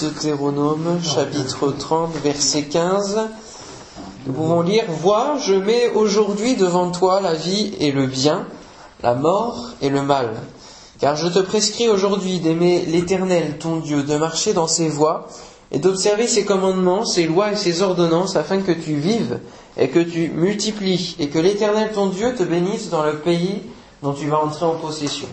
Deutéronome chapitre 30 verset 15. Nous pouvons lire Vois, je mets aujourd'hui devant toi la vie et le bien, la mort et le mal. Car je te prescris aujourd'hui d'aimer l'Éternel, ton Dieu, de marcher dans ses voies et d'observer ses commandements, ses lois et ses ordonnances, afin que tu vives et que tu multiplies, et que l'Éternel, ton Dieu, te bénisse dans le pays dont tu vas entrer en possession.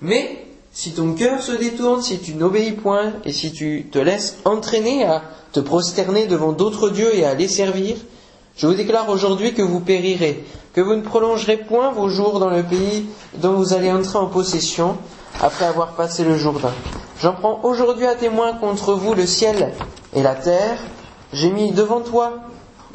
Mais si ton cœur se détourne, si tu n'obéis point, et si tu te laisses entraîner à te prosterner devant d'autres dieux et à les servir, je vous déclare aujourd'hui que vous périrez, que vous ne prolongerez point vos jours dans le pays dont vous allez entrer en possession après avoir passé le Jourdain. J'en prends aujourd'hui à témoin contre vous le ciel et la terre. J'ai mis devant toi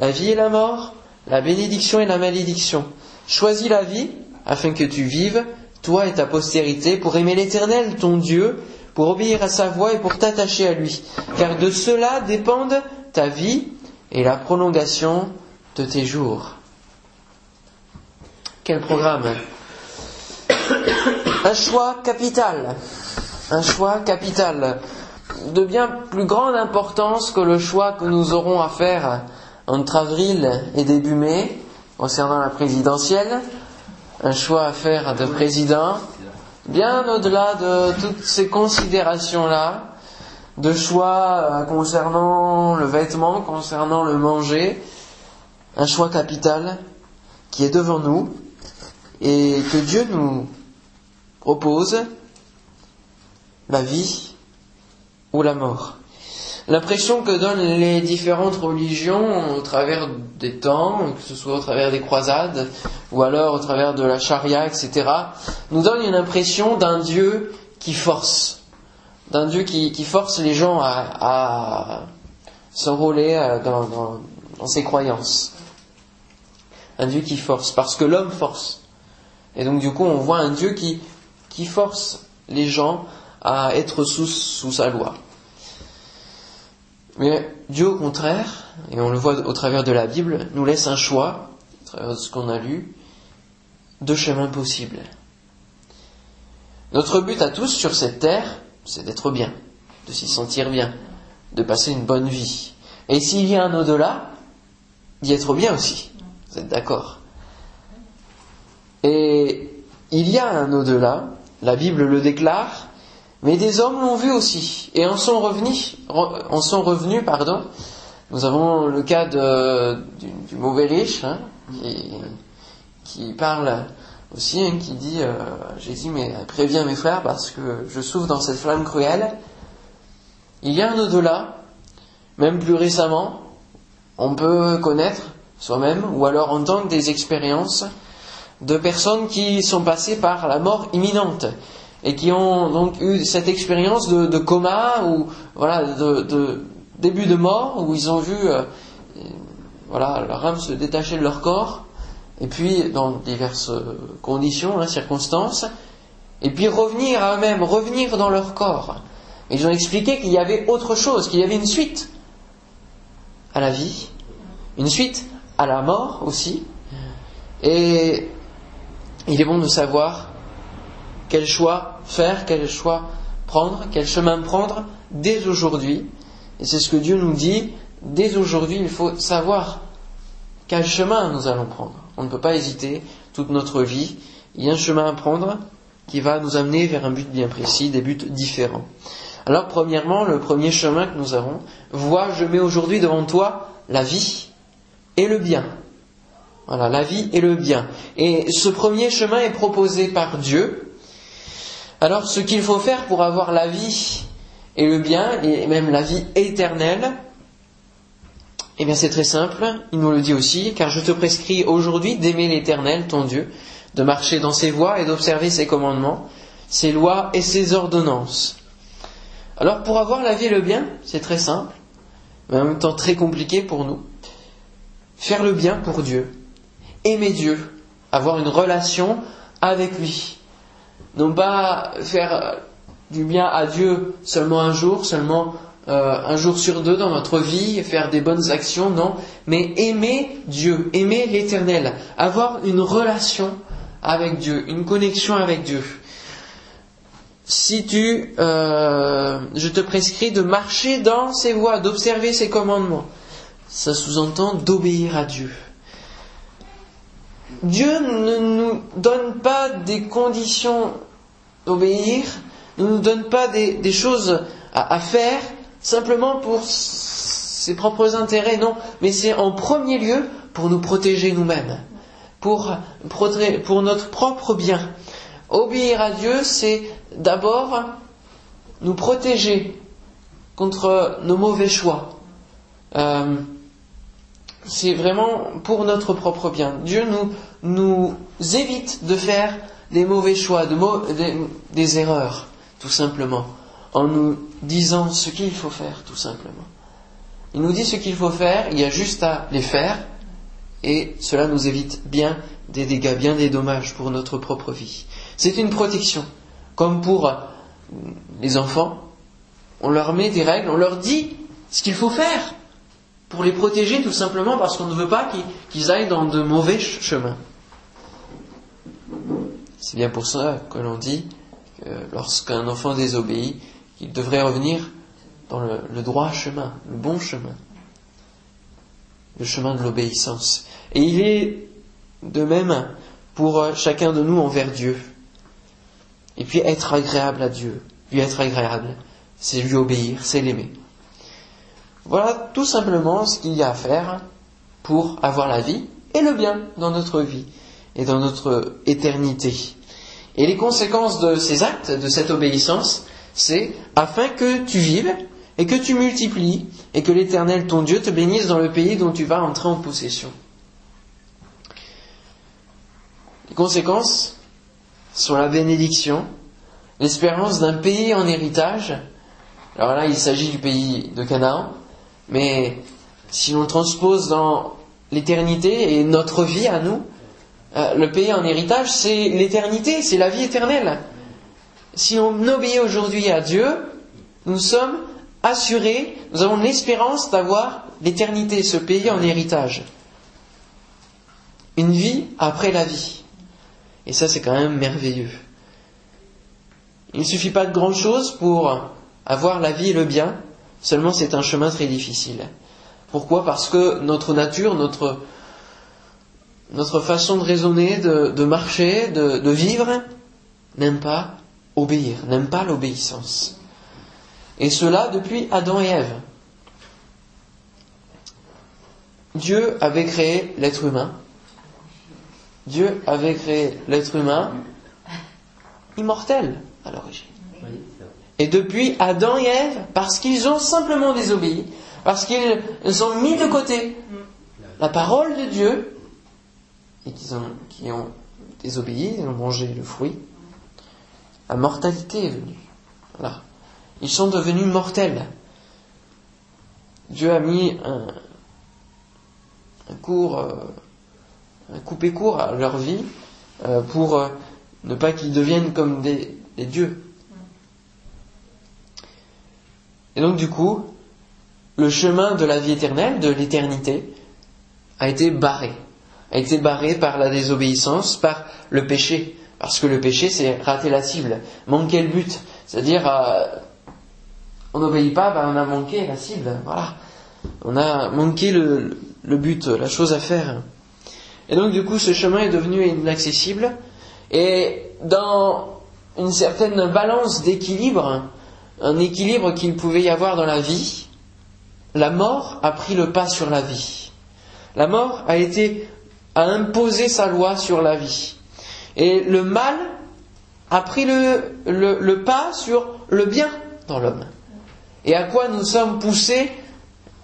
la vie et la mort, la bénédiction et la malédiction. Choisis la vie afin que tu vives, toi et ta postérité, pour aimer l'Éternel, ton Dieu, pour obéir à sa voix et pour t'attacher à lui. Car de cela dépendent ta vie et la prolongation de tes jours. Quel programme Un choix capital. Un choix capital. De bien plus grande importance que le choix que nous aurons à faire entre avril et début mai concernant la présidentielle. Un choix à faire de président. Bien au-delà de toutes ces considérations-là, de choix concernant le vêtement, concernant le manger, un choix capital qui est devant nous et que Dieu nous propose, la vie ou la mort. L'impression que donnent les différentes religions au travers des temps, que ce soit au travers des croisades ou alors au travers de la charia, etc., nous donne une impression d'un Dieu qui force, d'un Dieu qui, force les gens à, s'enrôler dans, dans, ses croyances. Un Dieu qui force, parce que l'homme force. Et donc du coup, on voit un Dieu qui, force les gens à être sous sa loi. Mais Dieu, au contraire, et on le voit au travers de la Bible, nous laisse un choix, au travers de ce qu'on a lu, deux chemins possibles. Notre but à tous sur cette terre, c'est d'être bien, de s'y sentir bien, de passer une bonne vie. Et s'il y a un au-delà, d'y être bien aussi. Vous êtes d'accord? Et il y a un au-delà, la Bible le déclare, mais des hommes l'ont vu aussi et en sont revenus. En sont revenus pardon. Nous avons le cas du, mauvais riche hein, qui, qui, parle aussi, hein, qui dit euh, Jésus, mais préviens mes frères parce que je souffre dans cette flamme cruelle. Il y a un au-delà, même plus récemment, on peut connaître soi-même ou alors entendre des expériences de personnes qui sont passées par la mort imminente et qui ont donc eu cette expérience de, coma ou voilà de, début de mort où ils ont vu euh, voilà leur âme se détacher de leur corps et puis dans diverses conditions, hein, circonstances, et puis revenir à eux-mêmes, revenir dans leur corps. Ils ont expliqué qu'il y avait autre chose, qu'il y avait une suite à la vie, une suite à la mort aussi, et il est bon de savoir quel choix faire, quel choix prendre, quel chemin prendre dès aujourd'hui. Et c'est ce que Dieu nous dit, dès aujourd'hui, il faut savoir quel chemin nous allons prendre. On ne peut pas hésiter toute notre vie. Il y a un chemin à prendre qui va nous amener vers un but bien précis, des buts différents. Alors, premièrement, le premier chemin que nous avons, vois, je mets aujourd'hui devant toi la vie et le bien. Voilà, la vie et le bien. Et ce premier chemin est proposé par Dieu. Alors, ce qu'il faut faire pour avoir la vie et le bien, et même la vie éternelle, eh bien, c'est très simple. Il nous le dit aussi, car je te prescris aujourd'hui d'aimer l'Éternel, ton Dieu, de marcher dans ses voies et d'observer ses commandements, ses lois et ses ordonnances. Alors, pour avoir la vie et le bien, c'est très simple, mais en même temps très compliqué pour nous. Faire le bien pour Dieu, aimer Dieu, avoir une relation avec lui. Non pas faire du bien à Dieu seulement un jour, seulement euh, un jour sur deux dans notre vie, faire des bonnes actions, non, mais aimer Dieu, aimer l'Éternel, avoir une relation avec Dieu, une connexion avec Dieu. si tu, euh, je te prescris de marcher dans ses voies, d'observer ses commandements. Ça sous-entend d'obéir à Dieu. Dieu ne nous donne pas des conditions d'obéir, ne nous donne pas des, choses à, faire simplement pour ses propres intérêts, non, mais c'est en premier lieu pour nous protéger nous-mêmes, pour, notre propre bien. Obéir à Dieu, c'est d'abord nous protéger contre nos mauvais choix. Euh, c'est vraiment pour notre propre bien. Dieu nous, évite de faire des mauvais choix, de des, erreurs, tout simplement, en nous disant ce qu'il faut faire, tout simplement. Il nous dit ce qu'il faut faire, il y a juste à les faire, et cela nous évite bien des dégâts, bien des dommages pour notre propre vie. C'est une protection, comme pour les enfants. On leur met des règles, on leur dit ce qu'il faut faire pour les protéger tout simplement parce qu'on ne veut pas qu'ils aillent dans de mauvais chemins. C'est bien pour ça que l'on dit que lorsqu'un enfant désobéit, il devrait revenir dans le, le, droit chemin, le bon chemin, le chemin de l'obéissance. Et il est de même pour chacun de nous envers Dieu. Et puis être agréable à Dieu, lui être agréable, c'est lui obéir, c'est l'aimer. Voilà tout simplement ce qu'il y a à faire pour avoir la vie et le bien dans notre vie et dans notre éternité. Et les conséquences de ces actes, de cette obéissance, c'est afin que tu vives et que tu multiplies et que l'Éternel ton Dieu te bénisse dans le pays dont tu vas entrer en possession. Les conséquences sont la bénédiction, l'espérance d'un pays en héritage. Alors là, il s'agit du pays de Canaan, mais si l'on transpose dans l'éternité et notre vie à nous, euh, le pays en héritage, c'est l'éternité, c'est la vie éternelle. Si on obéit aujourd'hui à Dieu, nous sommes assurés, nous avons l'espérance d'avoir l'éternité, ce pays en héritage. Une vie après la vie. Et ça, c'est quand même merveilleux. Il ne suffit pas de grand-chose pour avoir la vie et le bien, Seulement, c'est un chemin très difficile. Pourquoi? Parce que notre nature, notre, façon de raisonner, de, marcher, de, de vivre, n'aime pas obéir, n'aime pas l'obéissance. Et cela depuis Adam et Ève. Dieu avait créé l'être humain. Dieu avait créé l'être humain immortel à l'origine. Et depuis Adam et Ève, parce qu'ils ont simplement désobéi, parce qu'ils ont mis de côté la parole de Dieu, et qu'ils ont, ont désobéi, ils ont mangé le fruit, la mortalité est venue. Voilà. Ils sont devenus mortels. Dieu a mis un, un euh, coupé court à leur vie euh, pour euh, ne pas qu'ils deviennent comme des dieux. Et donc du coup, le chemin de la vie éternelle, de l'éternité, a été barré. A été barré par la désobéissance, par le péché. Parce que le péché, c'est rater la cible, manquer le but. C'est-à-dire, euh, on n'obéit pas, ben, on a manqué la cible. Voilà. On a manqué le, le but, la chose à faire. Et donc du coup, ce chemin est devenu inaccessible. Et dans une certaine balance d'équilibre, un équilibre qu'il pouvait y avoir dans la vie, la mort a pris le pas sur la vie. La mort a été a imposé sa loi sur la vie. Et le mal a pris le, le, pas sur le bien dans l'homme. Et à quoi nous sommes poussés,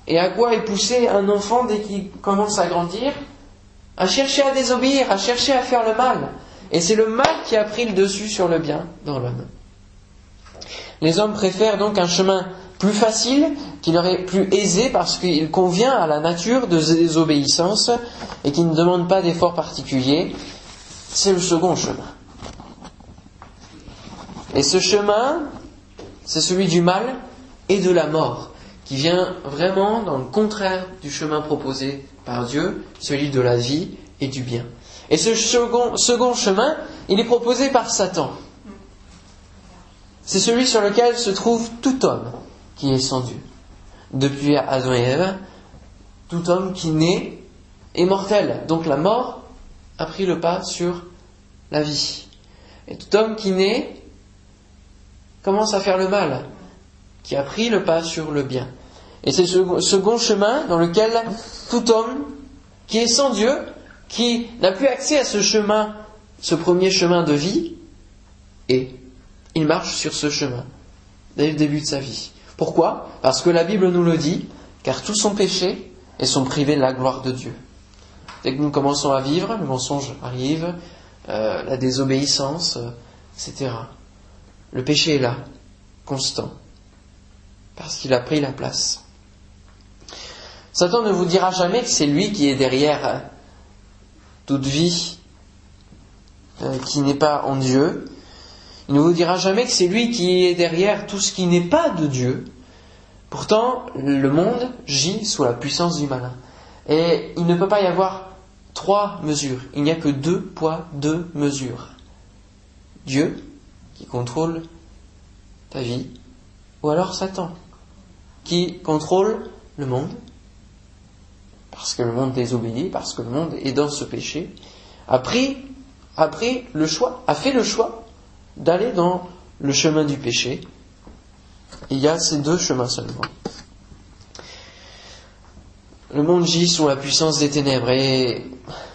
et à quoi est poussé un enfant dès qu'il commence à grandir? À chercher à désobéir, à chercher à faire le mal. Et c'est le mal qui a pris le dessus sur le bien dans l'homme. Les hommes préfèrent donc un chemin plus facile, qui leur est plus aisé parce qu'il convient à la nature de désobéissance et qui ne demande pas d'efforts particuliers. C'est le second chemin. Et ce chemin, c'est celui du mal et de la mort, qui vient vraiment dans le contraire du chemin proposé par Dieu, celui de la vie et du bien. Et ce second, second chemin, il est proposé par Satan. C'est celui sur lequel se trouve tout homme qui est sans Dieu. Depuis Adam et Ève, tout homme qui naît est mortel. Donc la mort a pris le pas sur la vie. Et tout homme qui naît commence à faire le mal, qui a pris le pas sur le bien. Et c'est ce second chemin dans lequel tout homme qui est sans Dieu, qui n'a plus accès à ce chemin, ce premier chemin de vie, et il marche sur ce chemin dès le début de sa vie. Pourquoi? Parce que la Bible nous le dit, car tous sont péchés et sont privés de la gloire de Dieu. Dès que nous commençons à vivre, le mensonge arrive, euh, la désobéissance, euh, etc. Le péché est là, constant, parce qu'il a pris la place. Satan ne vous dira jamais que c'est lui qui est derrière euh, toute vie qui n'est pas en Dieu. Il ne vous dira jamais que c'est lui qui est derrière tout ce qui n'est pas de Dieu. Pourtant, le monde gît sous la puissance du malin. Et il ne peut pas y avoir trois mesures. Il n'y a que deux poids, deux mesures. Dieu, qui contrôle ta vie, ou alors Satan, qui contrôle le monde, parce que le monde désobéit, parce que le monde est dans ce péché, a pris, a pris le choix, a fait le choix d'aller dans le chemin du péché. il y a ces deux chemins seulement le monde gît sous la puissance des ténèbres et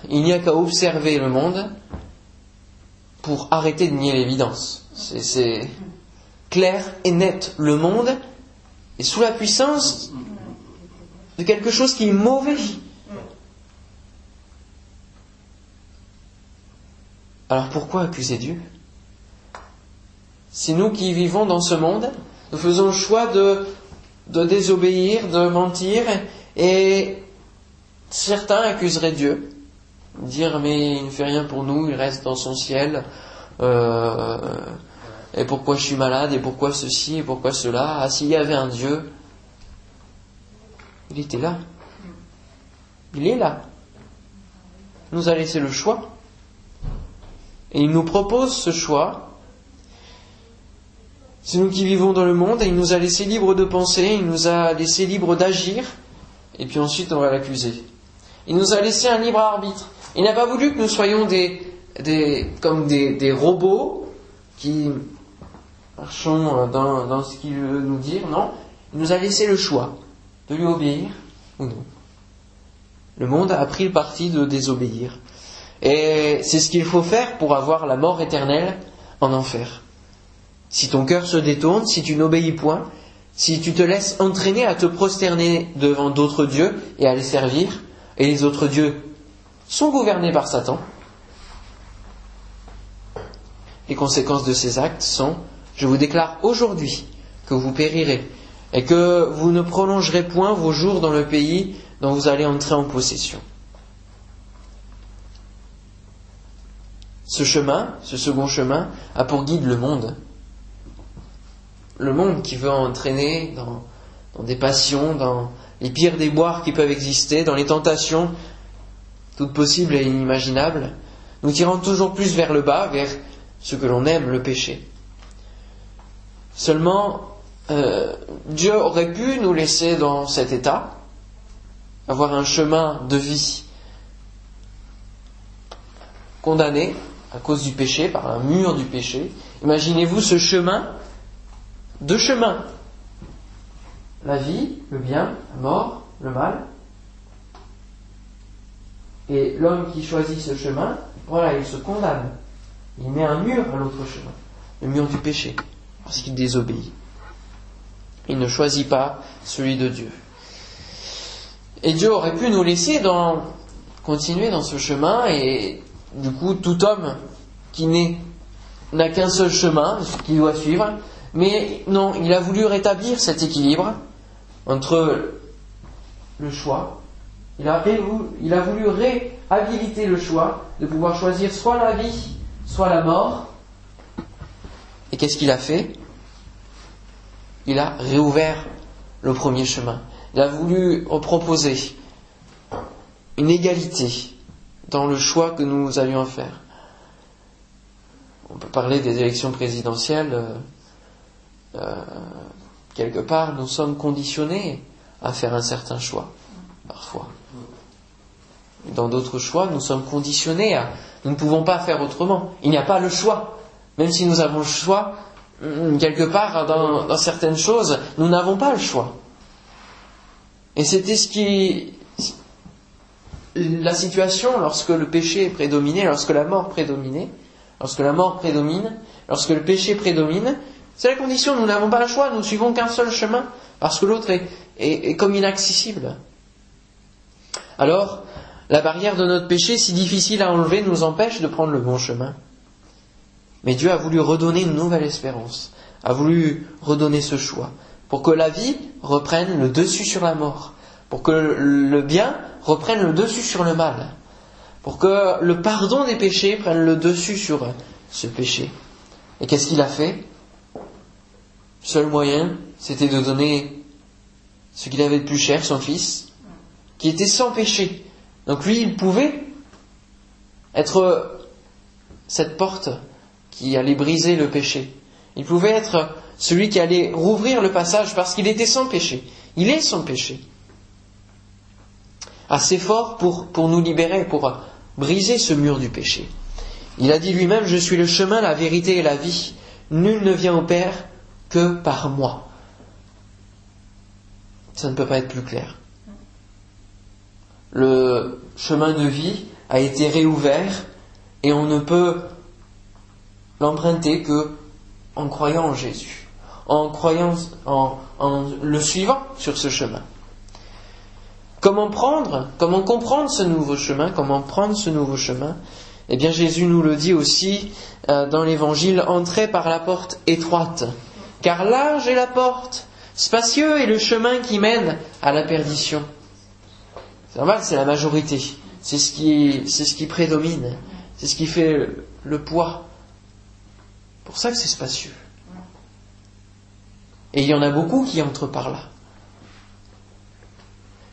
il n'y a qu'à observer le monde pour arrêter de nier l'évidence. C'est clair et net. Le monde est sous la puissance de quelque chose qui est mauvais. Alors pourquoi accuser Dieu? Si nous qui vivons dans ce monde, nous faisons le choix de, de désobéir, de mentir, et certains accuseraient Dieu, dire mais il ne fait rien pour nous, il reste dans son ciel, euh, et pourquoi je suis malade, et pourquoi ceci, et pourquoi cela? Ah, s'il y avait un Dieu, il était là. Il est là. Il nous a laissé le choix. Et il nous propose ce choix. C'est nous qui vivons dans le monde et il nous a laissé libres de penser, il nous a laissé libres d'agir et puis ensuite on va l'accuser. Il nous a laissé un libre arbitre. Il n'a pas voulu que nous soyons des, des comme des, robots qui marchons dans, dans ce qu'il veut nous dire. Non, il nous a laissé le choix de lui obéir ou non. Le monde a pris le parti de désobéir. Et c'est ce qu'il faut faire pour avoir la mort éternelle en enfer. Si ton cœur se détourne, si tu n'obéis point, si tu te laisses entraîner à te prosterner devant d'autres dieux et à les servir, et les autres dieux sont gouvernés par Satan, les conséquences de ces actes sont, je vous déclare aujourd'hui que vous périrez et que vous ne prolongerez point vos jours dans le pays dont vous allez entrer en possession. Ce chemin, ce second chemin, a pour guide le monde, le monde qui veut entraîner dans, des passions, dans les pires déboires qui peuvent exister, dans les tentations toutes possibles et inimaginables, nous tirant toujours plus vers le bas, vers ce que l'on aime, le péché. Seulement, euh, Dieu aurait pu nous laisser dans cet état, avoir un chemin de vie condamné à cause du péché, par un mur du péché. Imaginez-vous ce chemin deux chemins. La vie, le bien, la mort, le mal. Et l'homme qui choisit ce chemin, voilà, il se condamne. Il met un mur à l'autre chemin, le mur du péché, parce qu'il désobéit. Il ne choisit pas celui de Dieu. Et Dieu aurait pu nous laisser continuer dans ce chemin, et du coup, tout homme qui n'a qu'un seul chemin qu'il doit suivre, mais non, il a voulu rétablir cet équilibre entre le choix. Il a, il a voulu réhabiliter le choix de pouvoir choisir soit la vie, soit la mort. Et qu'est-ce qu'il a fait? Il a réouvert le premier chemin. Il a voulu proposer une égalité dans le choix que nous allions faire. On peut parler des élections présidentielles. Euh, quelque part, nous sommes conditionnés à faire un certain choix, parfois. Dans d'autres choix, nous sommes conditionnés à... Nous ne pouvons pas faire autrement. Il n'y a pas le choix. Même si nous avons le choix, mm, quelque part, dans, dans certaines choses, nous n'avons pas le choix. Et c'était ce qui... La situation lorsque le péché est prédominé, lorsque la mort prédominait, lorsque la mort prédomine, lorsque le péché prédomine, c'est la condition, nous n'avons pas le choix, nous ne suivons qu'un seul chemin, parce que l'autre est, est, comme inaccessible. Alors, la barrière de notre péché, si difficile à enlever, nous empêche de prendre le bon chemin. Mais Dieu a voulu redonner une nouvelle espérance, a voulu redonner ce choix, pour que la vie reprenne le dessus sur la mort, pour que le bien reprenne le dessus sur le mal, pour que le pardon des péchés prenne le dessus sur ce péché. Et qu'est-ce qu'il a fait? Seul moyen, c'était de donner ce qu'il avait de plus cher, son fils, qui était sans péché. Donc lui, il pouvait être cette porte qui allait briser le péché. Il pouvait être celui qui allait rouvrir le passage parce qu'il était sans péché. Il est sans péché. Assez fort pour, pour nous libérer, pour briser ce mur du péché. Il a dit lui-même, je suis le chemin, la vérité et la vie. Nul ne vient au Père que par moi. Ça ne peut pas être plus clair. Le chemin de vie a été réouvert et on ne peut l'emprunter que en croyant en Jésus, en croyant en, le suivant sur ce chemin. Comment prendre, comment comprendre ce nouveau chemin, comment prendre ce nouveau chemin? Eh bien Jésus nous le dit aussi euh, dans l'évangile, entrez par la porte étroite, car large est la porte, spacieux est le chemin qui mène à la perdition. C'est normal, c'est la majorité, c'est ce qui, prédomine, c'est ce qui fait le, poids. Pour ça que c'est spacieux. Et il y en a beaucoup qui entrent par là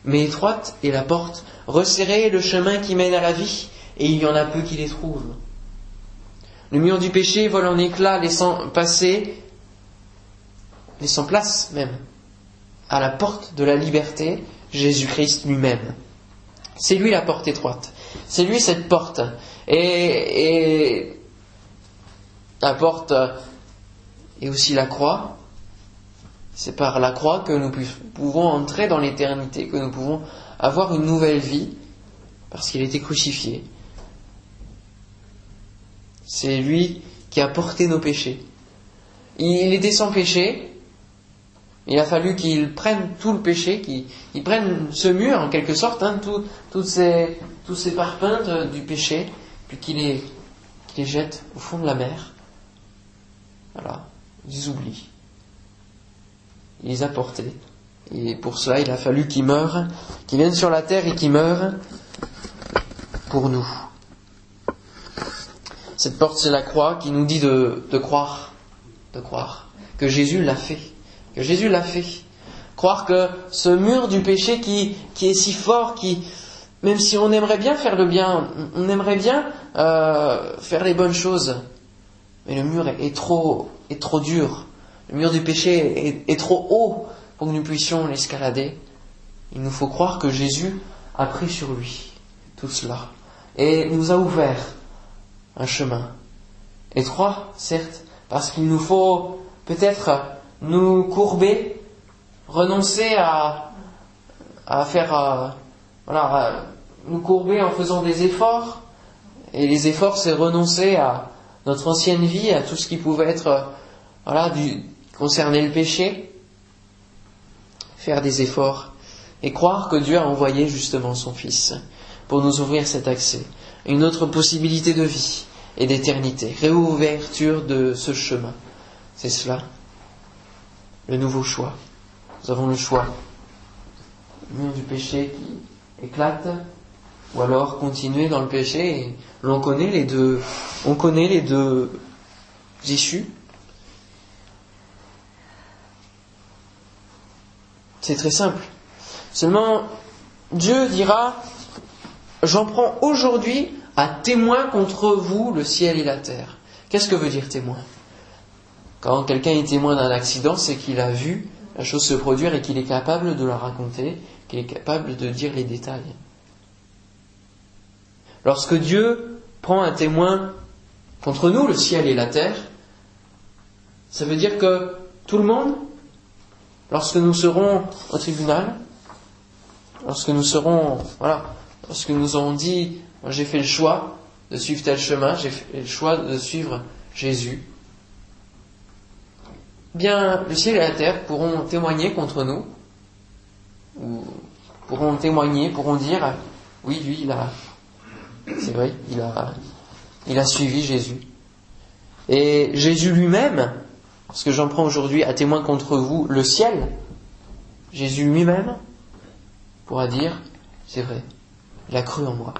mais étroite est la porte, resserrée est le chemin qui mène à la vie, et il y en a peu qui les trouvent. Le mur du péché vole en éclats, laissant passer, laissant place même, à la porte de la liberté, Jésus-Christ lui-même. C'est lui la porte étroite. C'est lui cette porte. Et, et la porte est aussi la croix, c'est par la croix que nous pouvons entrer dans l'éternité, que nous pouvons avoir une nouvelle vie, parce qu'il était crucifié. C'est lui qui a porté nos péchés. Il était sans péché. Il a fallu qu'il prenne tout le péché, qu'il prenne ce mur en quelque sorte, hein, tous ces parpaings du péché, puis qu'il les, les jette au fond de la mer. Voilà, ils oublient il les a portés. Et pour cela, il a fallu qu'il meure, qu'il vienne sur la terre et qu'il meure pour nous. Cette porte, c'est la croix qui nous dit de croire, de croire que Jésus l'a fait, que Jésus l'a fait. Croire que ce mur du péché qui, est si fort, qui, même si on aimerait bien faire le bien, on aimerait bien euh, faire les bonnes choses, mais le mur est, est trop, est trop dur, le mur du péché est, trop haut pour que nous puissions l'escalader. Il nous faut croire que Jésus a pris sur lui tout cela et nous a ouvert un chemin. Étroit, certes, parce qu'il nous faut peut-être nous courber, renoncer à, faire, euh, voilà, nous courber en faisant des efforts. Et les efforts, c'est renoncer à notre ancienne vie, à tout ce qui pouvait être, voilà, du, concerner le péché, faire des efforts et croire que Dieu a envoyé justement son Fils pour nous ouvrir cet accès, une autre possibilité de vie et d'éternité, réouverture de ce chemin. C'est cela, le nouveau choix. Nous avons le choix. Le mur du péché qui éclate, ou alors continuer dans le péché. Et connaît les deux, on connaît les deux issues. C'est très simple. Seulement, Dieu dira, j'en prends aujourd'hui à témoin contre vous le ciel et la terre. Qu'est-ce que veut dire témoin? Quand quelqu'un est témoin d'un accident, c'est qu'il a vu la chose se produire et qu'il est capable de la raconter, qu'il est capable de dire les détails. Lorsque Dieu prend un témoin contre nous, le ciel et la terre, ça veut dire que tout le monde, lorsque nous serons au tribunal, lorsque nous serons, voilà, lorsque nous aurons dit, j'ai fait le choix de suivre tel chemin, j'ai fait le choix de suivre Jésus, bien, le ciel et la terre pourront témoigner contre nous, ou pourront témoigner, pourront dire, oui, lui, il a, c'est vrai, il a, suivi Jésus. Et Jésus lui-même, parce que j'en prends aujourd'hui à témoin contre vous le ciel, Jésus lui-même pourra dire, c'est vrai, il a cru en moi,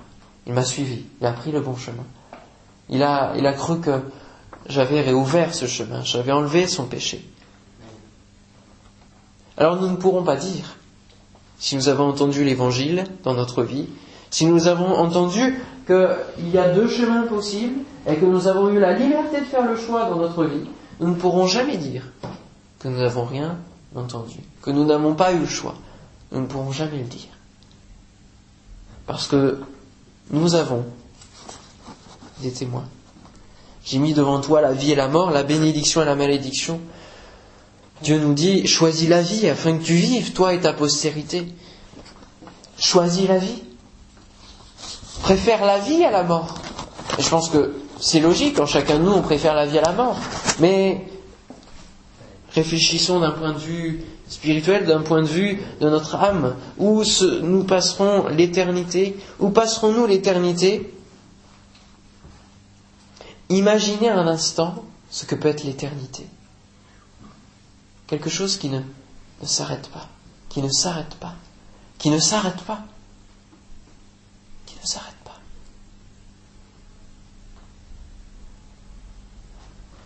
il m'a suivi, il a pris le bon chemin. Il a cru que j'avais réouvert ce chemin, j'avais enlevé son péché. Alors nous ne pourrons pas dire, si nous avons entendu l'évangile dans notre vie, si nous avons entendu qu'il y a deux chemins possibles et que nous avons eu la liberté de faire le choix dans notre vie, nous ne pourrons jamais dire que nous n'avons rien entendu, que nous n'avons pas eu le choix. Nous ne pourrons jamais le dire. Parce que nous avons des témoins. J'ai mis devant toi la vie et la mort, la bénédiction et la malédiction. Dieu nous dit, choisis la vie afin que tu vives, toi et ta postérité. Choisis la vie. Préfère la vie à la mort. Et je pense que c'est logique, en chacun de nous, on préfère la vie à la mort. Mais réfléchissons d'un point de vue spirituel, d'un point de vue de notre âme. Où nous passerons l'éternité? Où passerons-nous l'éternité? Imaginez un instant ce que peut être l'éternité. Quelque chose qui ne, s'arrête pas, qui ne s'arrête pas, qui ne s'arrête pas, qui ne s'arrête pas.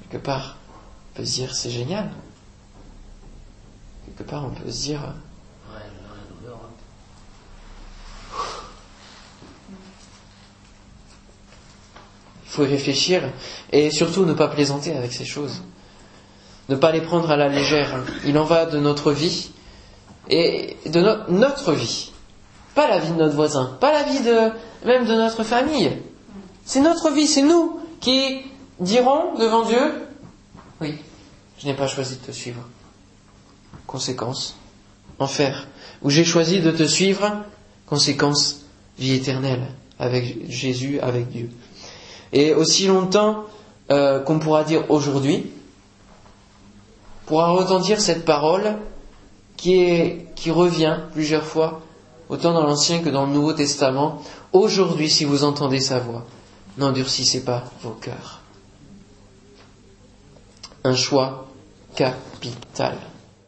Quelque part, on peut se dire c'est génial. Quelque part, on peut se dire Il faut y réfléchir et surtout ne pas plaisanter avec ces choses. Ne pas les prendre à la légère. Il en va de notre vie et de notre vie. Pas la vie de notre voisin, pas la vie même de notre famille. C'est notre vie, c'est nous qui dirons devant Dieu, oui, je n'ai pas choisi de te suivre. Conséquence, enfer. Ou j'ai choisi de te suivre, conséquence, vie éternelle, avec Jésus, avec Dieu. Et aussi longtemps euh, qu'on pourra dire aujourd'hui, pourra retentir cette parole qui, revient plusieurs fois, autant dans l'Ancien que dans le Nouveau Testament. Aujourd'hui, si vous entendez sa voix, n'endurcissez pas vos cœurs. Un choix capital.